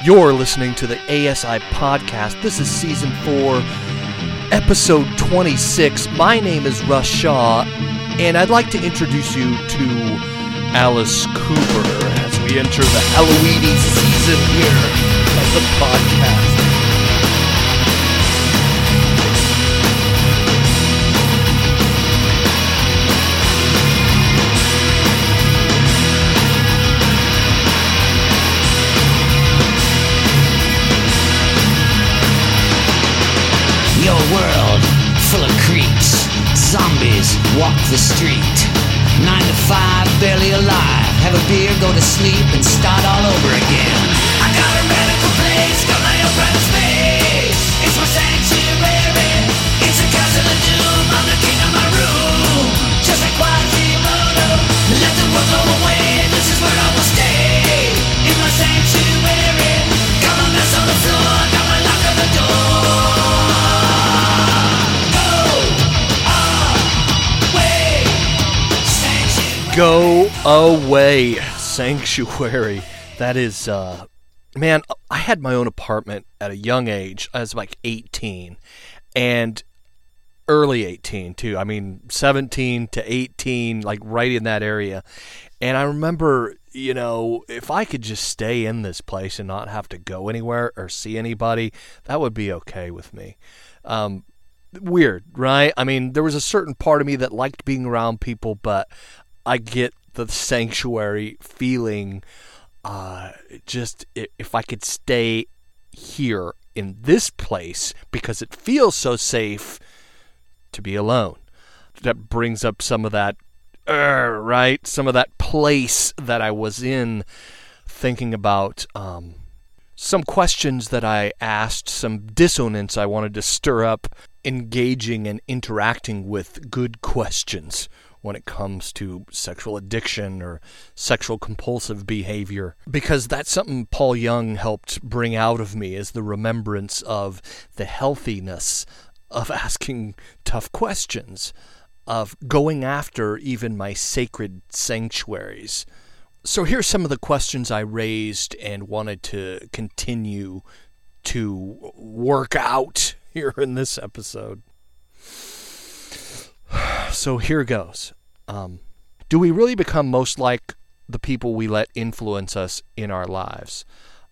You're listening to the ASI podcast. This is season four, episode 26. My name is Russ Shaw, and I'd like to introduce you to Alice Cooper as we enter the Halloweeny season here of the podcast. Full of creeps. Zombies walk the street. Nine to five, barely alive. Have a beer, go to sleep, and start all over again. I got a medical place, got my own private space. It's my sanctuary. It's a castle of doom. I'm the king of my room. Just like Quasimodo. Let the world go away. This is where I will stay. In my sanctuary. Go away, sanctuary. That is, uh, man, I had my own apartment at a young age. I was like 18 and early 18 too. I mean, 17 to 18, like right in that area. And I remember, you know, if I could just stay in this place and not have to go anywhere or see anybody, that would be okay with me. Um, weird, right? I mean, there was a certain part of me that liked being around people, but I get the sanctuary feeling. Uh, just if I could stay here in this place because it feels so safe to be alone. That brings up some of that, uh, right? Some of that place that I was in, thinking about um, some questions that I asked, some dissonance I wanted to stir up, engaging and interacting with good questions when it comes to sexual addiction or sexual compulsive behavior because that's something Paul Young helped bring out of me is the remembrance of the healthiness of asking tough questions of going after even my sacred sanctuaries so here's some of the questions I raised and wanted to continue to work out here in this episode. So here goes. Um, do we really become most like the people we let influence us in our lives?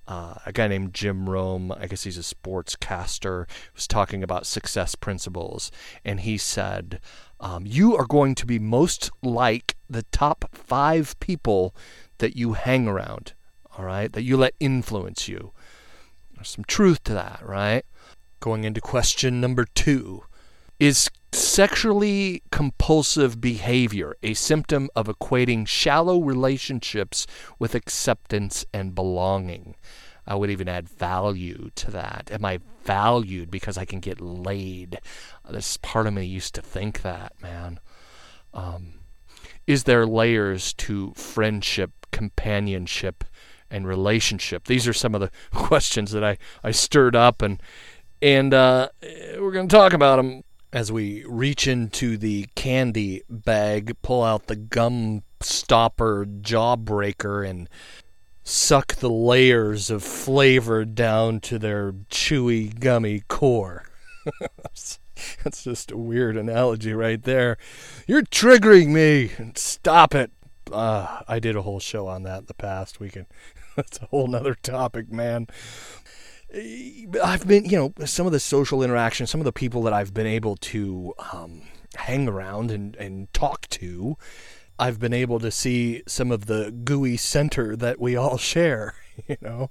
Uh, a guy named Jim Rome, I guess he's a sportscaster, was talking about success principles, and he said, um, "You are going to be most like the top five people that you hang around. All right, that you let influence you. There's some truth to that, right? Going into question number two, is sexually compulsive behavior a symptom of equating shallow relationships with acceptance and belonging? I would even add value to that. Am I valued because I can get laid? This part of me used to think that, man. Um, is there layers to friendship, companionship, and relationship? These are some of the questions that I, I stirred up, and and uh, we're going to talk about them as we reach into the candy bag, pull out the gum stopper jawbreaker, and suck the layers of flavor down to their chewy, gummy core. That's just a weird analogy right there. You're triggering me. Stop it. Uh, I did a whole show on that in the past. We can. That's a whole nother topic, man. I've been, you know, some of the social interaction, some of the people that I've been able to um, hang around and, and talk to, I've been able to see some of the gooey center that we all share, you know,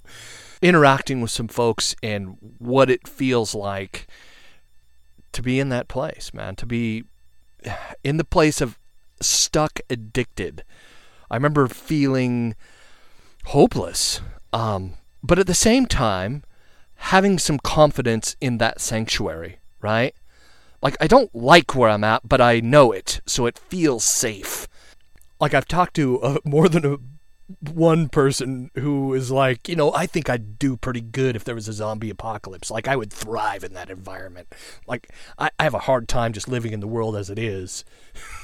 interacting with some folks and what it feels like to be in that place, man, to be in the place of stuck addicted. I remember feeling hopeless, um, but at the same time, having some confidence in that sanctuary, right? Like, I don't like where I'm at, but I know it, so it feels safe. Like, I've talked to uh, more than a, one person who is like, you know, I think I'd do pretty good if there was a zombie apocalypse. Like, I would thrive in that environment. Like, I, I have a hard time just living in the world as it is.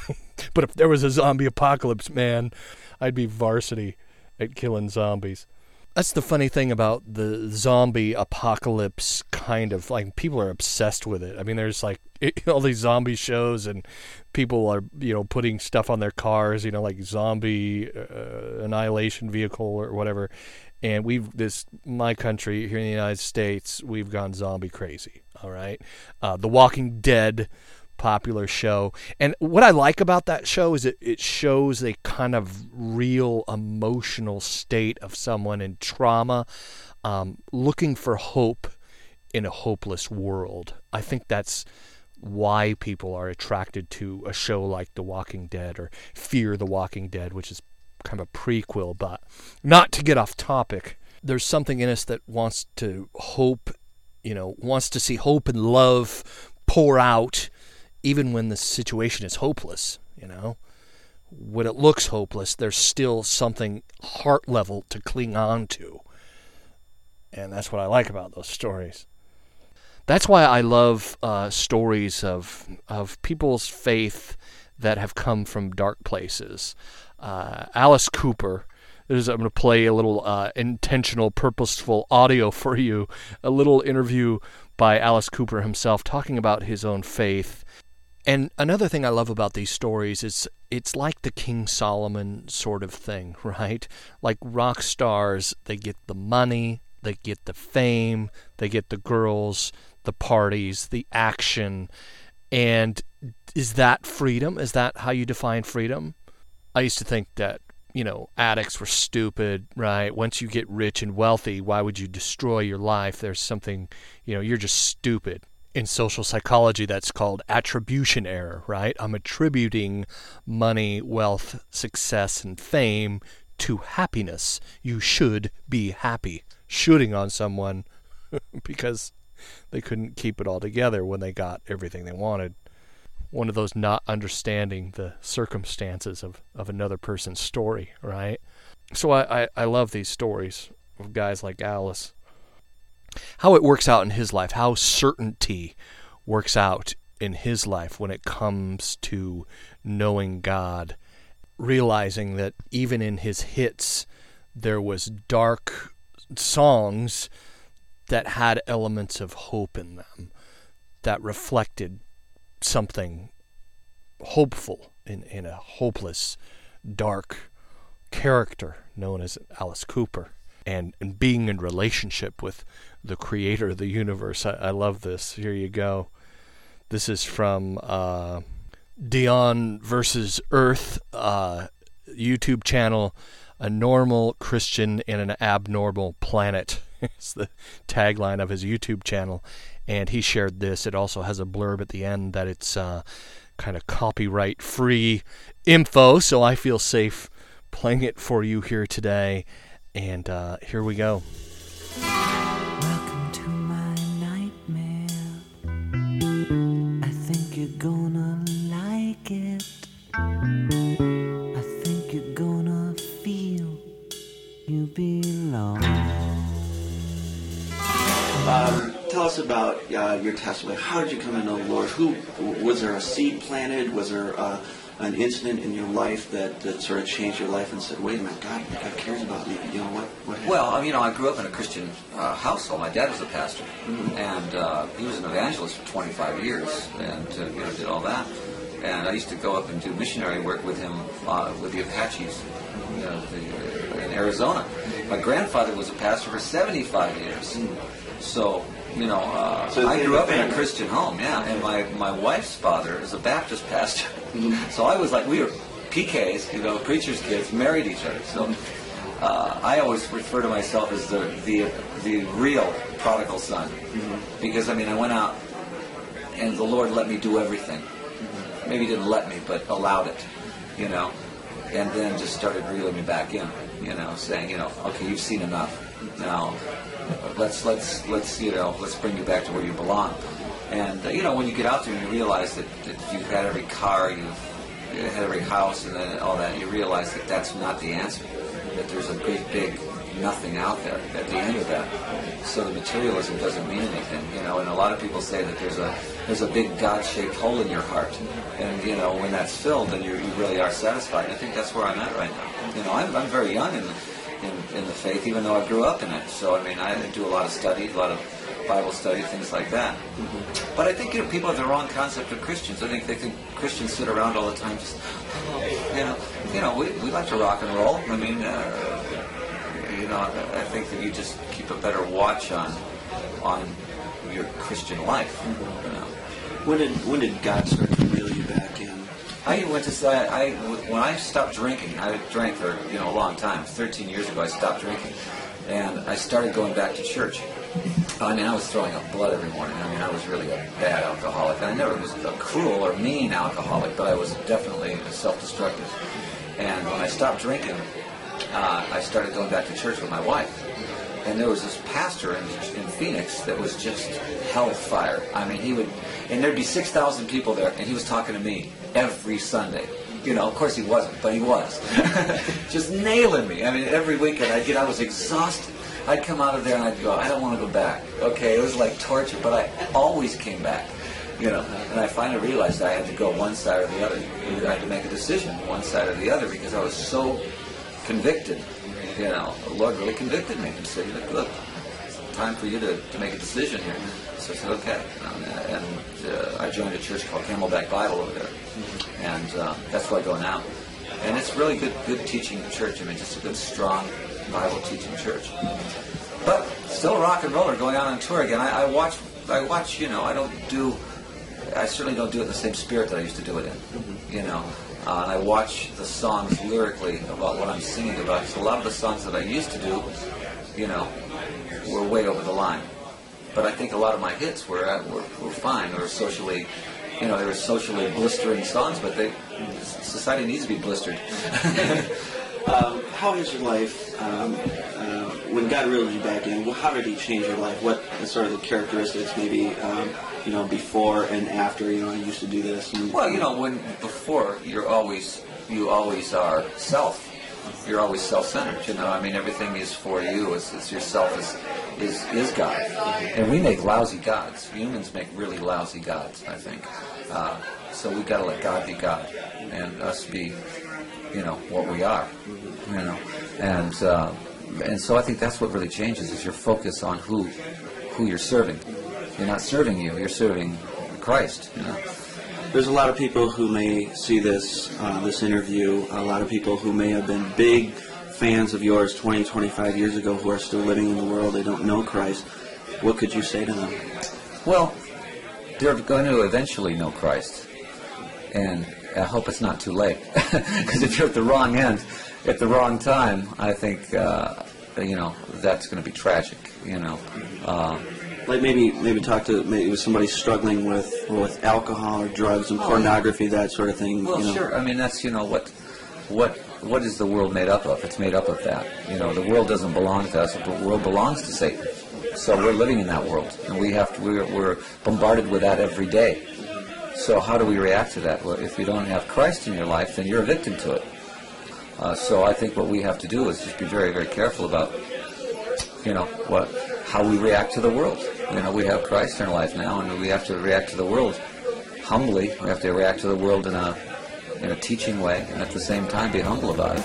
but if there was a zombie apocalypse, man, I'd be varsity at killing zombies. That's the funny thing about the zombie apocalypse kind of like people are obsessed with it. I mean, there's like all these zombie shows and people are you know putting stuff on their cars, you know, like zombie uh, annihilation vehicle or whatever. And we've this my country here in the United States, we've gone zombie crazy. All right, uh, The Walking Dead popular show. And what I like about that show is it, it shows a kind of real emotional state of someone in trauma, um, looking for hope in a hopeless world. I think that's why people are attracted to a show like The Walking Dead or Fear the Walking Dead, which is kind of a prequel, but not to get off topic. There's something in us that wants to hope, you know, wants to see hope and love pour out even when the situation is hopeless, you know. When it looks hopeless, there's still something heart level to cling on to. And that's what I like about those stories. That's why I love uh, stories of of people's faith that have come from dark places. Uh, Alice Cooper. I'm going to play a little uh, intentional, purposeful audio for you. A little interview by Alice Cooper himself talking about his own faith and another thing I love about these stories is it's like the King Solomon sort of thing, right? Like rock stars, they get the money, they get the fame, they get the girls, the parties, the action. And is that freedom? Is that how you define freedom? I used to think that, you know, addicts were stupid, right? Once you get rich and wealthy, why would you destroy your life? There's something, you know, you're just stupid in social psychology that's called attribution error, right? I'm attributing money, wealth, success, and fame to happiness. You should be happy. Shooting on someone because they couldn't keep it all together when they got everything they wanted. One of those not understanding the circumstances of, of another person's story, right? So I, I, I love these stories of guys like Alice how it works out in his life, how certainty works out in his life when it comes to knowing God, realizing that even in his hits, there was dark songs that had elements of hope in them that reflected something hopeful in, in a hopeless, dark character known as Alice Cooper. And, and being in relationship with the creator of the universe. I, I love this. Here you go. This is from uh, Dion versus Earth uh, YouTube channel. A normal Christian in an abnormal planet is the tagline of his YouTube channel. And he shared this. It also has a blurb at the end that it's uh, kind of copyright free info, so I feel safe playing it for you here today. And uh, here we go. Like it. I think you're gonna feel you belong. Um, tell us about uh, your testimony. How did you come to know the Lord? Who was there a seed planted? Was there uh, an incident in your life that, that sort of changed your life and said, "Wait a minute, God, God cares about me"? You know what? What? happened? Well, you know, I grew up in a Christian uh, household. My dad was a pastor, and uh, he was an evangelist for 25 years, and uh, you know, did all that. And I used to go up and do missionary work with him uh, with the Apaches, you know, the, in Arizona. My grandfather was a pastor for 75 years, so. You know, uh, So I grew up in a. Christian home, yeah. And my, my wife's father is a Baptist pastor, Mm-hmm. so I was like, we were PKs, you know, preachers' kids, married each other. So uh, I always refer to myself as the the, the real prodigal son, because I mean I went out and the Lord let me do everything. Maybe didn't let me, but allowed it, you know, and then just started reeling me back in, you know, saying, you know, okay, you've seen enough. Now let's let's let's you know let's bring you back to where you belong. And uh, you know when you get out there and you realize that, that you've had every car, you've had every house, and then all that, you realize that that's not the answer. That there's a big, big nothing out there at the end of that. So the materialism doesn't mean anything, you know. And a lot of people say that there's a there's a big God-shaped hole in your heart, and you know when that's filled, then you you really are satisfied. I think that's where I'm at right now. You know, I'm, I'm very young, and in, in the faith, even though I grew up in it. So I mean, I do a lot of study, a lot of Bible study, things like that. Mm-hmm. But I think you know people have the wrong concept of Christians. I think they think Christians sit around all the time, just you know, you know, we, we like to rock and roll. I mean, uh, know, I think that you just keep a better watch on on your Christian life. You know. When did when did God start to reel you back in? I went to say I when I stopped drinking. I drank for you know a long time. Thirteen years ago, I stopped drinking, and I started going back to church. I mean, I was throwing up blood every morning. I mean, I was really a bad alcoholic. I never was a cruel or mean alcoholic, but I was definitely self-destructive. And when I stopped drinking, uh, I started going back to church with my wife. And there was this pastor in, in Phoenix that was just hellfire. I mean, he would, and there'd be 6,000 people there, and he was talking to me every Sunday. You know, of course he wasn't, but he was. just nailing me. I mean, every weekend I'd get, I was exhausted. I'd come out of there and I'd go, I don't want to go back. Okay, it was like torture, but I always came back. You know, and I finally realized I had to go one side or the other. I had to make a decision, one side or the other, because I was so convicted. You know, the Lord really convicted me and said, look, look time for you to, to make a decision here. So I said, okay. Um, and uh, I joined a church called Camelback Bible over there. And uh, that's where I go now. And it's really good, good teaching church. I mean, just a good, strong Bible teaching church. But still rock and roller going on on tour again. I, I watch, I watch, you know, I don't do, I certainly don't do it in the same spirit that I used to do it in. You know, uh, and I watch the songs lyrically about what I'm singing about. So a lot of the songs that I used to do, you know, were way over the line. But I think a lot of my hits were uh, were, were fine. They were socially, you know, they were socially blistering songs. But they, society needs to be blistered. Um, how has your life, um, uh, when God reeled you back in, well, how did He change your life? What sort of the characteristics, maybe, um, you know, before and after? You know, I used to do this. And, Well, you know, when before you're always you always are self. You're always self-centered. You know, I mean, everything is for you. It's, it's yourself is is is God, and we make lousy gods. Humans make really lousy gods. I think. Uh, so we got to let God be God, and us be, you know, what we are. You know, and uh, and so I think that's what really changes is your focus on who who you're serving. You're not serving you. You're serving Christ. You know. There's a lot of people who may see this uh, this interview. A lot of people who may have been big fans of yours 20, 25 years ago who are still living in the world. They don't know Christ. What could you say to them? Well, they're going to eventually know Christ, and I hope it's not too late. Because if you're at the wrong end, at the wrong time, I think uh, you know that's going to be tragic. You know, uh, Like maybe maybe talk to maybe with somebody struggling with with alcohol or drugs and Oh, pornography, that sort of thing. well, you know. sure. I mean, that's you know what what what is the world made up of? It's made up of that. You know, the world doesn't belong to us. The world belongs to Satan. So we're living in that world, and we have to. We're, we're bombarded with that every day. So how do we react to that? Well, if you don't have Christ in your life, then you're a victim to it. Uh, so I think what we have to do is just be very, very careful about, you know, what how we react to the world. You know, we have Christ in our life now, and we have to react to the world humbly. We have to react to the world in a in a teaching way, and at the same time be humble about it.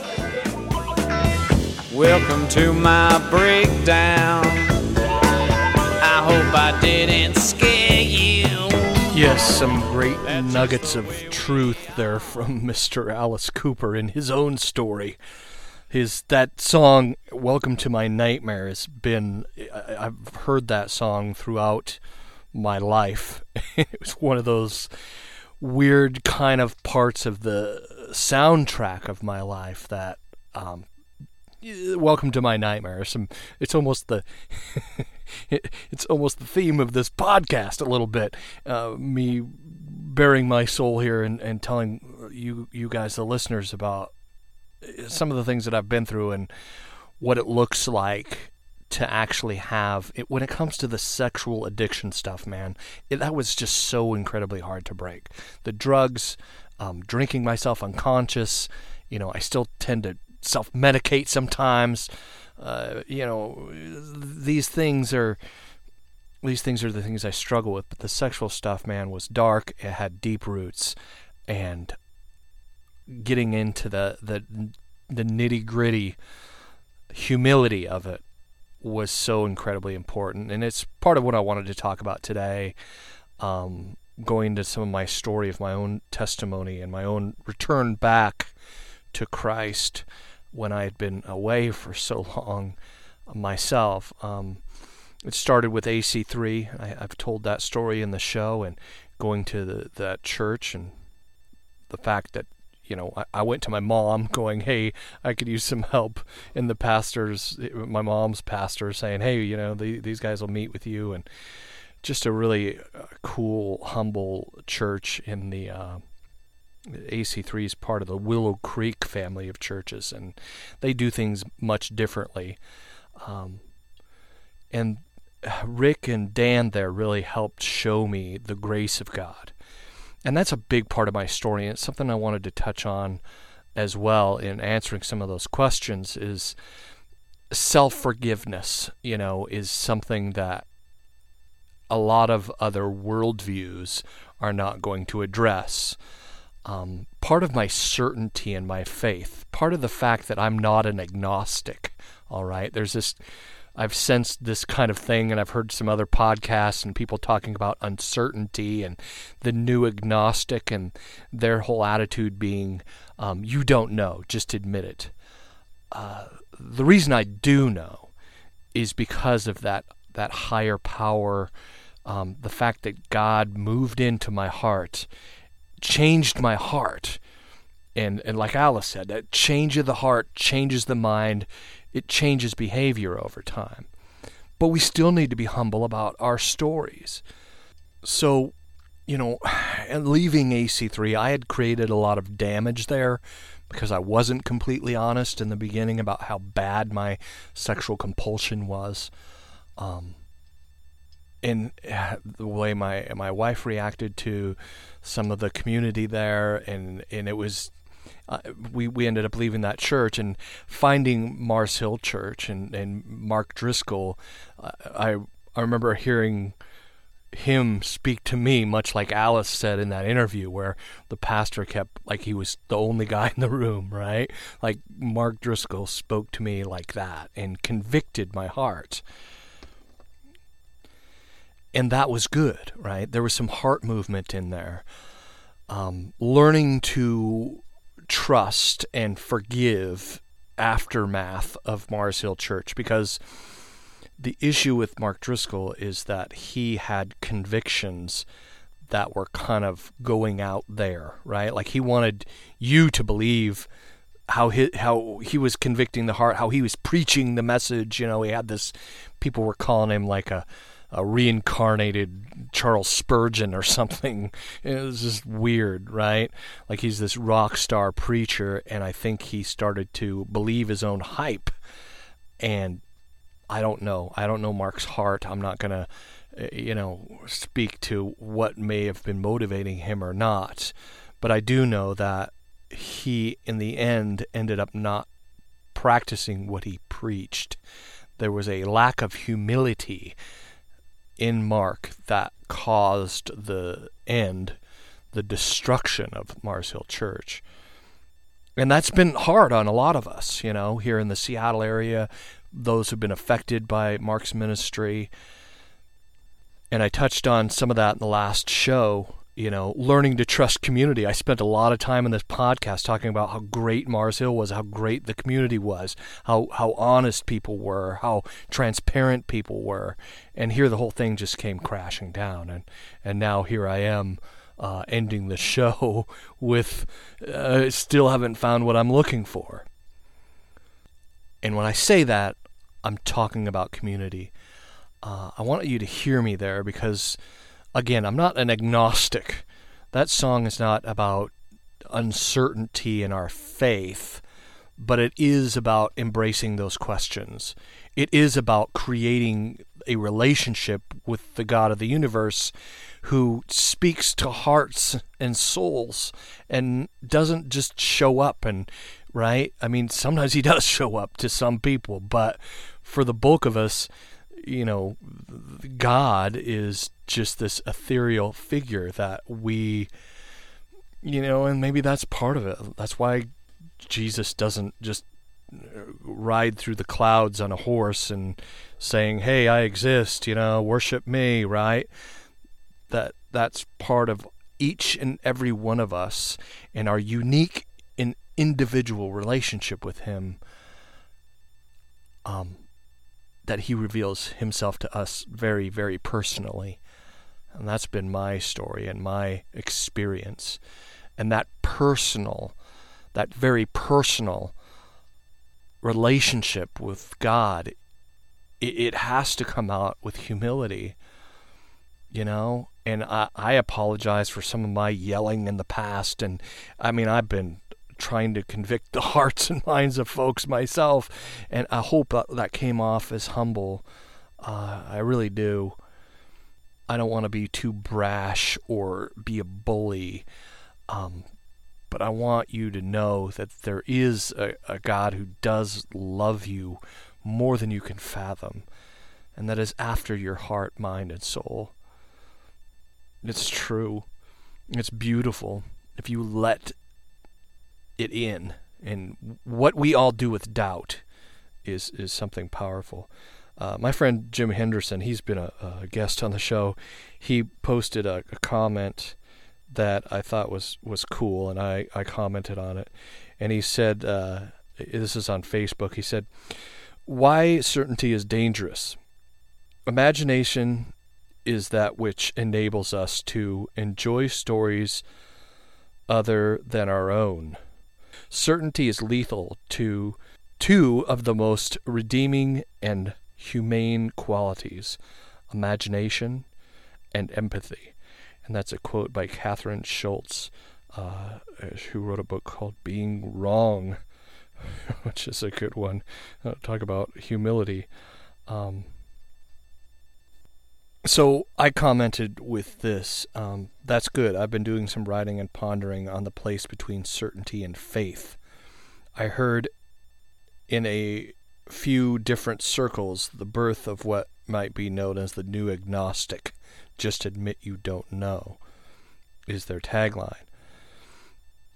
Welcome to my breakdown. I hope I didn't scare you. Yes, some great nuggets of truth there from Mr. Alice Cooper in his own story. His that song "Welcome to My Nightmare" has been I've heard that song throughout my life. it was one of those weird kind of parts of the soundtrack of my life that um, welcome to my nightmare. Some it's almost the it, it's almost the theme of this podcast a little bit. Uh, me bearing my soul here and, and telling you you guys the listeners about some of the things that I've been through and what it looks like to actually have it. When it comes to the sexual addiction stuff man it, that was just so incredibly hard to break. The drugs um, drinking myself unconscious you know i still tend to self-medicate sometimes. Uh, you know these things are these things are the things i struggle with but the sexual stuff man was dark. It had deep roots. And getting into the the the nitty gritty humility of it was so incredibly important, and it's part of what I wanted to talk about today. Um, going to some of my story of my own testimony and my own return back to Christ when I had been away for so long myself. Um, it started with AC3. I, have told that story in the show and going to the, that church and the fact that you know, I, I, went to my mom going, hey, I could use some help. And the pastors, my mom's pastor, saying, hey, you know, the, these guys will meet with you. And just a really uh, cool, humble church in the uh, AC3 is part of the Willow Creek family of churches, and they do things much differently. Um, and Rick and Dan there really helped show me the grace of God. And that's a big part of my story, and it's something I wanted to touch on as well in answering some of those questions is self-forgiveness, you know, is something that a lot of other worldviews are not going to address. Um, part of my certainty in my faith, part of the fact that I'm not an agnostic, all right, there's this I've sensed this kind of thing, and I've heard some other podcasts and people talking about uncertainty and the new agnostic and their whole attitude being, um, you don't know, just admit it. Uh, the reason I do know is because of that that higher power, um, the fact that God moved into my heart, changed my heart, and and like Alice said, that change of the heart changes the mind it changes behavior over time. But we still need to be humble about our stories. So, you know, and leaving AC3, I had created a lot of damage there because I wasn't completely honest in the beginning about how bad my sexual compulsion was. Um, and the way my my wife reacted to some of the community there, and and it was uh, we we ended up leaving that church and finding Mars Hill Church and and Mark Driscoll. I I remember hearing him speak to me much like Alice said in that interview where the pastor kept like he was the only guy in the room, right? Like Mark Driscoll spoke to me like that and convicted my heart. And that was good, right? There was some heart movement in there. Um, learning to trust and forgive aftermath of Mars Hill Church because the issue with Mark Driscoll is that he had convictions that were kind of going out there, right? Like he wanted you to believe how he how he was convicting the heart, how he was preaching the message. You know, he had this. People were calling him like a a reincarnated Charles Spurgeon or something. It was just weird, right? Like he's this rock star preacher, and I think he started to believe his own hype. And I don't know. I don't know Mark's heart. I'm not going to, eh, you know, speak to what may have been motivating him or not. But I do know that he, in the end, ended up not practicing what he preached. There was a lack of humility in Mark that caused the end, the destruction of Mars Hill Church. And that's been hard on a lot of us, you know, here in the Seattle area, those who've been affected by Mark's ministry. And I touched on some of that in the last show you know, learning to trust community. I spent a lot of time in this podcast talking about how great Mars Hill was, how great the community was, how how honest people were, how transparent people were, and here the whole thing just came crashing down, and and now here I am. Uh, ending the show with uh, still haven't found what I'm looking for. And when I say that, I'm talking about community. Uh, I want you to hear me there because again, I'm not an agnostic. That song is not about uncertainty in our faith, but it is about embracing those questions. It is about creating a relationship with the God of the universe who speaks to hearts and souls and doesn't just show up and right? I mean, sometimes he does show up to some people, but for the bulk of us, you know, God is just this ethereal figure that we, you know, and maybe that's part of it. That's why Jesus doesn't just ride through the clouds on a horse and saying, "Hey, I exist," you know, worship me, right? That that's part of each and every one of us and our unique and individual relationship with him um that he reveals himself to us very very personally. And that's been my story and my experience. And that personal that very personal relationship with God it, it has to come out with humility you know? And I, I apologize for some of my yelling in the past. And i mean i've been trying to convict the hearts and minds of folks myself and i hope that, came off as humble. Uh, i really do. I don't want to be too brash or be a bully um, but i want you to know that there is a, a god who does love you more than you can fathom and that is after your heart mind and soul. It's true. It's beautiful. If you let it in. And what we all do with doubt is is something powerful. Uh, my friend Jim Henderson, he's been a, a, guest on the show. He posted a, a, comment that I thought was, was cool, and I, I commented on it. And he said, uh, this is on Facebook, he said, Why certainty is dangerous. Imagination is that which enables us to enjoy stories other than our own. Certainty is lethal to two of the most redeeming and humane qualities imagination and empathy. And that's a quote by Kathryn Schulz, uh, who wrote a book called Being Wrong, which is a good one. Uh, talk about humility. Um, so I commented with this. Um, that's good. I've been doing some writing and pondering on the place between certainty and faith. I heard in a few different circles the birth of what might be known as the new agnostic. Just admit you don't know, is their tagline.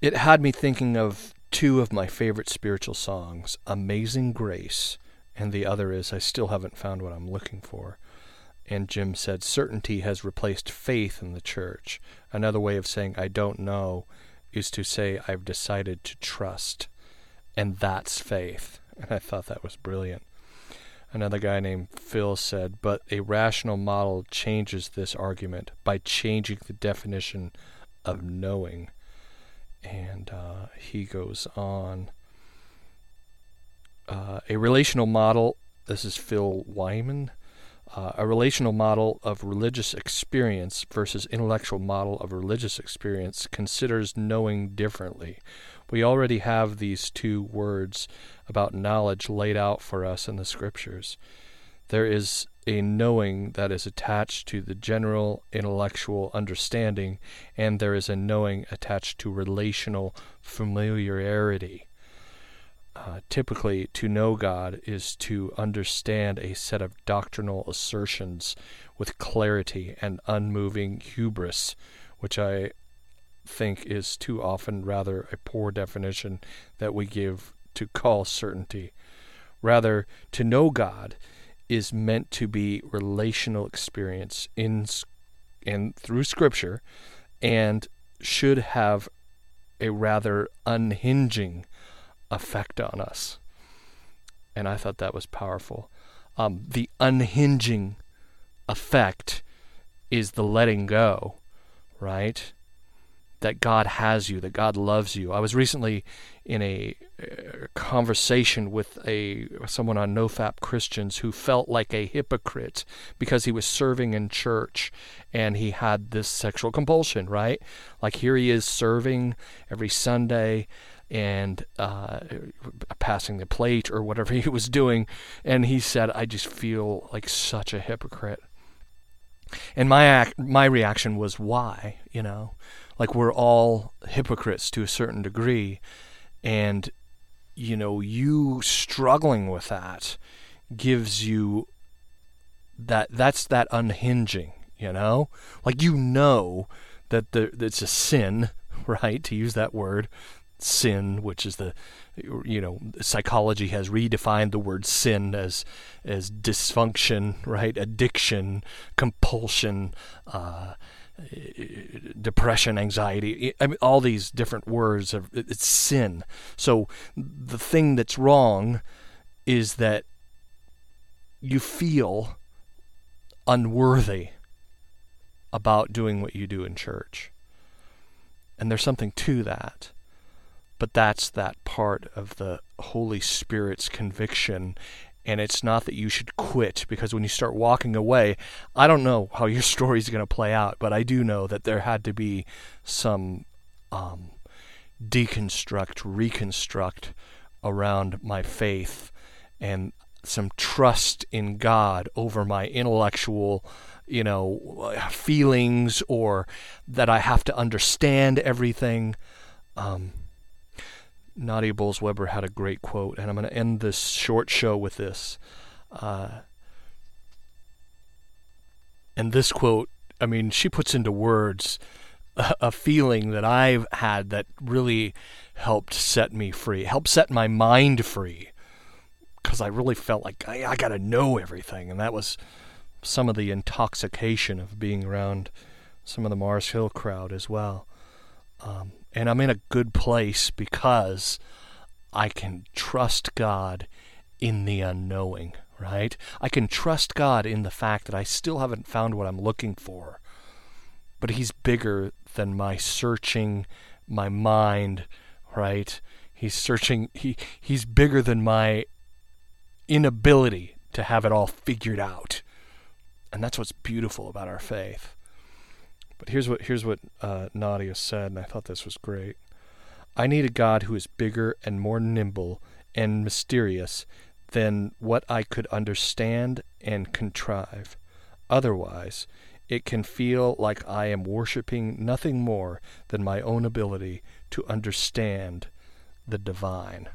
It had me thinking of two of my favorite spiritual songs Amazing Grace, and the other is I Still Haven't Found What I'm Looking For. And Jim said, certainty has replaced faith in the church. Another way of saying, I don't know, is to say, I've decided to trust. And that's faith. And I thought that was brilliant. Another guy named Phil said, but a rational model changes this argument by changing the definition of knowing. And uh, he goes on. Uh, a relational model, this is Phil Wyman uh, a relational model of religious experience versus intellectual model of religious experience considers knowing differently. We already have these two words about knowledge laid out for us in the scriptures. There is a knowing that is attached to the general intellectual understanding, and there is a knowing attached to relational familiarity. Uh, typically, to know God is to understand a set of doctrinal assertions with clarity and unmoving hubris, which I think is too often rather a poor definition that we give to call certainty. Rather, to know God is meant to be relational experience in and through Scripture, and should have a rather unhinging effect on us. And I thought that was powerful. Um, the unhinging effect is the letting go, right? That God has you, that God loves you. I was recently in a, a conversation with a someone on NoFap Christians who felt like a hypocrite because he was serving in church and he had this sexual compulsion, right? Like here he is serving every Sunday and uh, passing the plate or whatever he was doing. And he said, I just feel like such a hypocrite. And my my reaction was, why? You know, like we're all hypocrites to a certain degree, and you know, you struggling with that gives you that that's that unhinging. You know, like you know that the, it's a sin, right? To use that word, sin, which is the you know psychology has redefined the word sin as as dysfunction, right? Addiction, compulsion. Uh, depression, anxiety, I mean, all these different words of it's sin. So the thing that's wrong is that you feel unworthy about doing what you do in church. And there's something to that. But that's that part of the Holy Spirit's conviction. And it's not that you should quit because when you start walking away, I don't know how your story is going to play out, but I do know that there had to be some um, deconstruct, reconstruct around my faith and some trust in God over my intellectual, you know, feelings or that I have to understand everything. Um, Nadia Bolz-Weber had a great quote, and I'm going to end this short show with this. Uh, and this quote, I mean, she puts into words a, a feeling that I've had that really helped set me free, helped set my mind free, because I really felt like I, I got to know everything, and that was some of the intoxication of being around some of the Mars Hill crowd as well. Um, and I'm in a good place because I can trust God in the unknowing, right? I can trust God in the fact that I still haven't found what I'm looking for. But He's bigger than my searching, my mind, right? He's searching, he, He's bigger than my inability to have it all figured out. And that's what's beautiful about our faith. But here's what here's what uh, Nadia said, and I thought this was great. I need a God who is bigger and more nimble and mysterious than what I could understand and contrive. Otherwise, it can feel like I am worshiping nothing more than my own ability to understand the divine.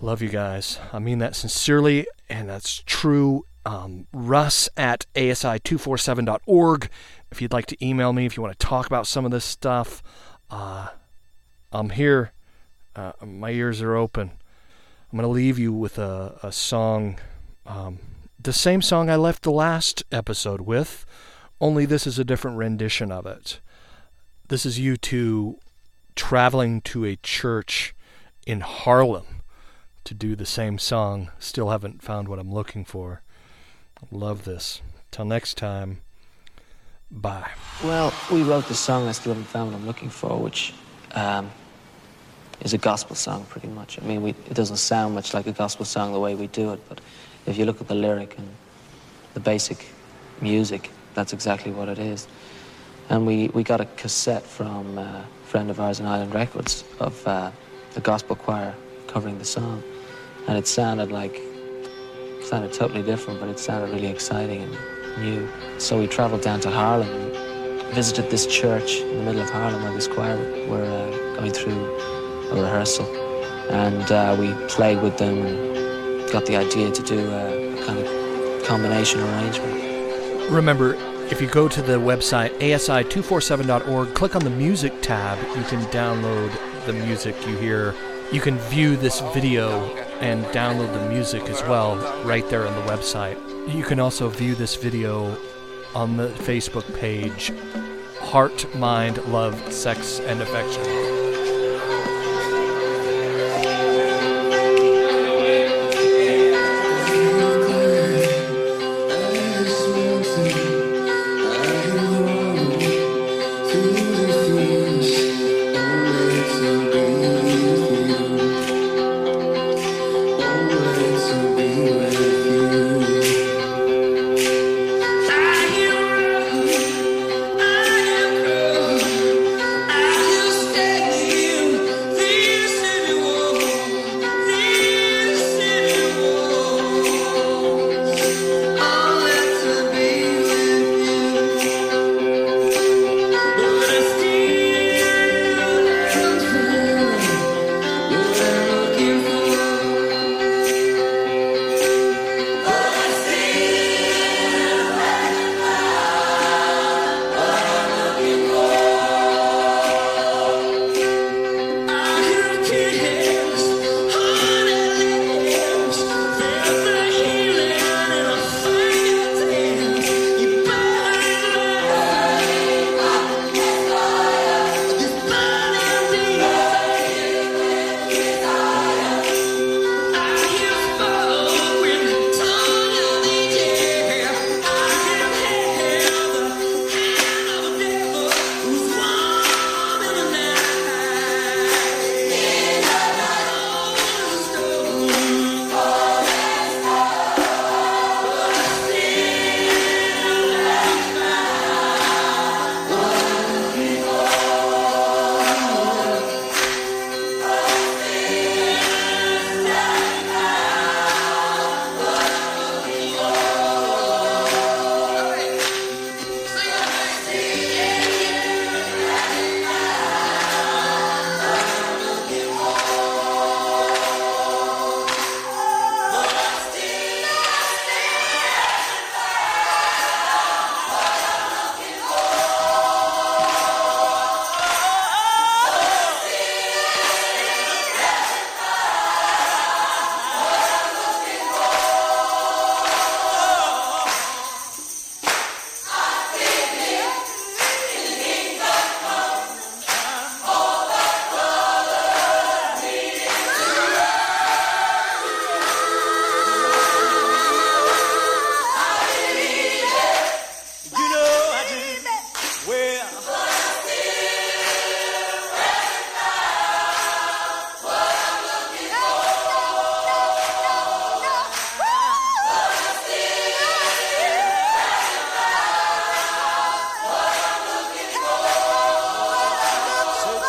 Love you guys. I mean that sincerely, and that's true. Um, russ at asi247.org if you'd like to email me if you want to talk about some of this stuff uh, i'm here. Uh, my ears are open. I'm going to leave you with a, a song. Um, the same song i left the last episode with only this is a different rendition of it. This is U2 traveling to a church in harlem to do the same song still haven't found what i'm looking for Love this. Till next time, bye. Well, we wrote the song I Still Haven't Found What I'm Looking For, which um, is a gospel song pretty much. I mean, we, it doesn't sound much like a gospel song the way we do it, but if you look at the lyric and the basic music, that's exactly what it is. And we, we got a cassette from a friend of ours in Island Records of uh, the gospel choir covering the song. And it sounded like sounded totally different, but it sounded really exciting and new. So we traveled down to Harlem and visited this church in the middle of Harlem where this choir were uh, going through a rehearsal. And uh, we played with them and got the idea to do a, a kind of combination arrangement. Remember, if you go to the website asi247.org, click on the music tab, you can download the music you hear. You can view this video and download the music as well right there on the website. You can also view this video on the Facebook page Heart, Mind, Love, Sex, and Affection.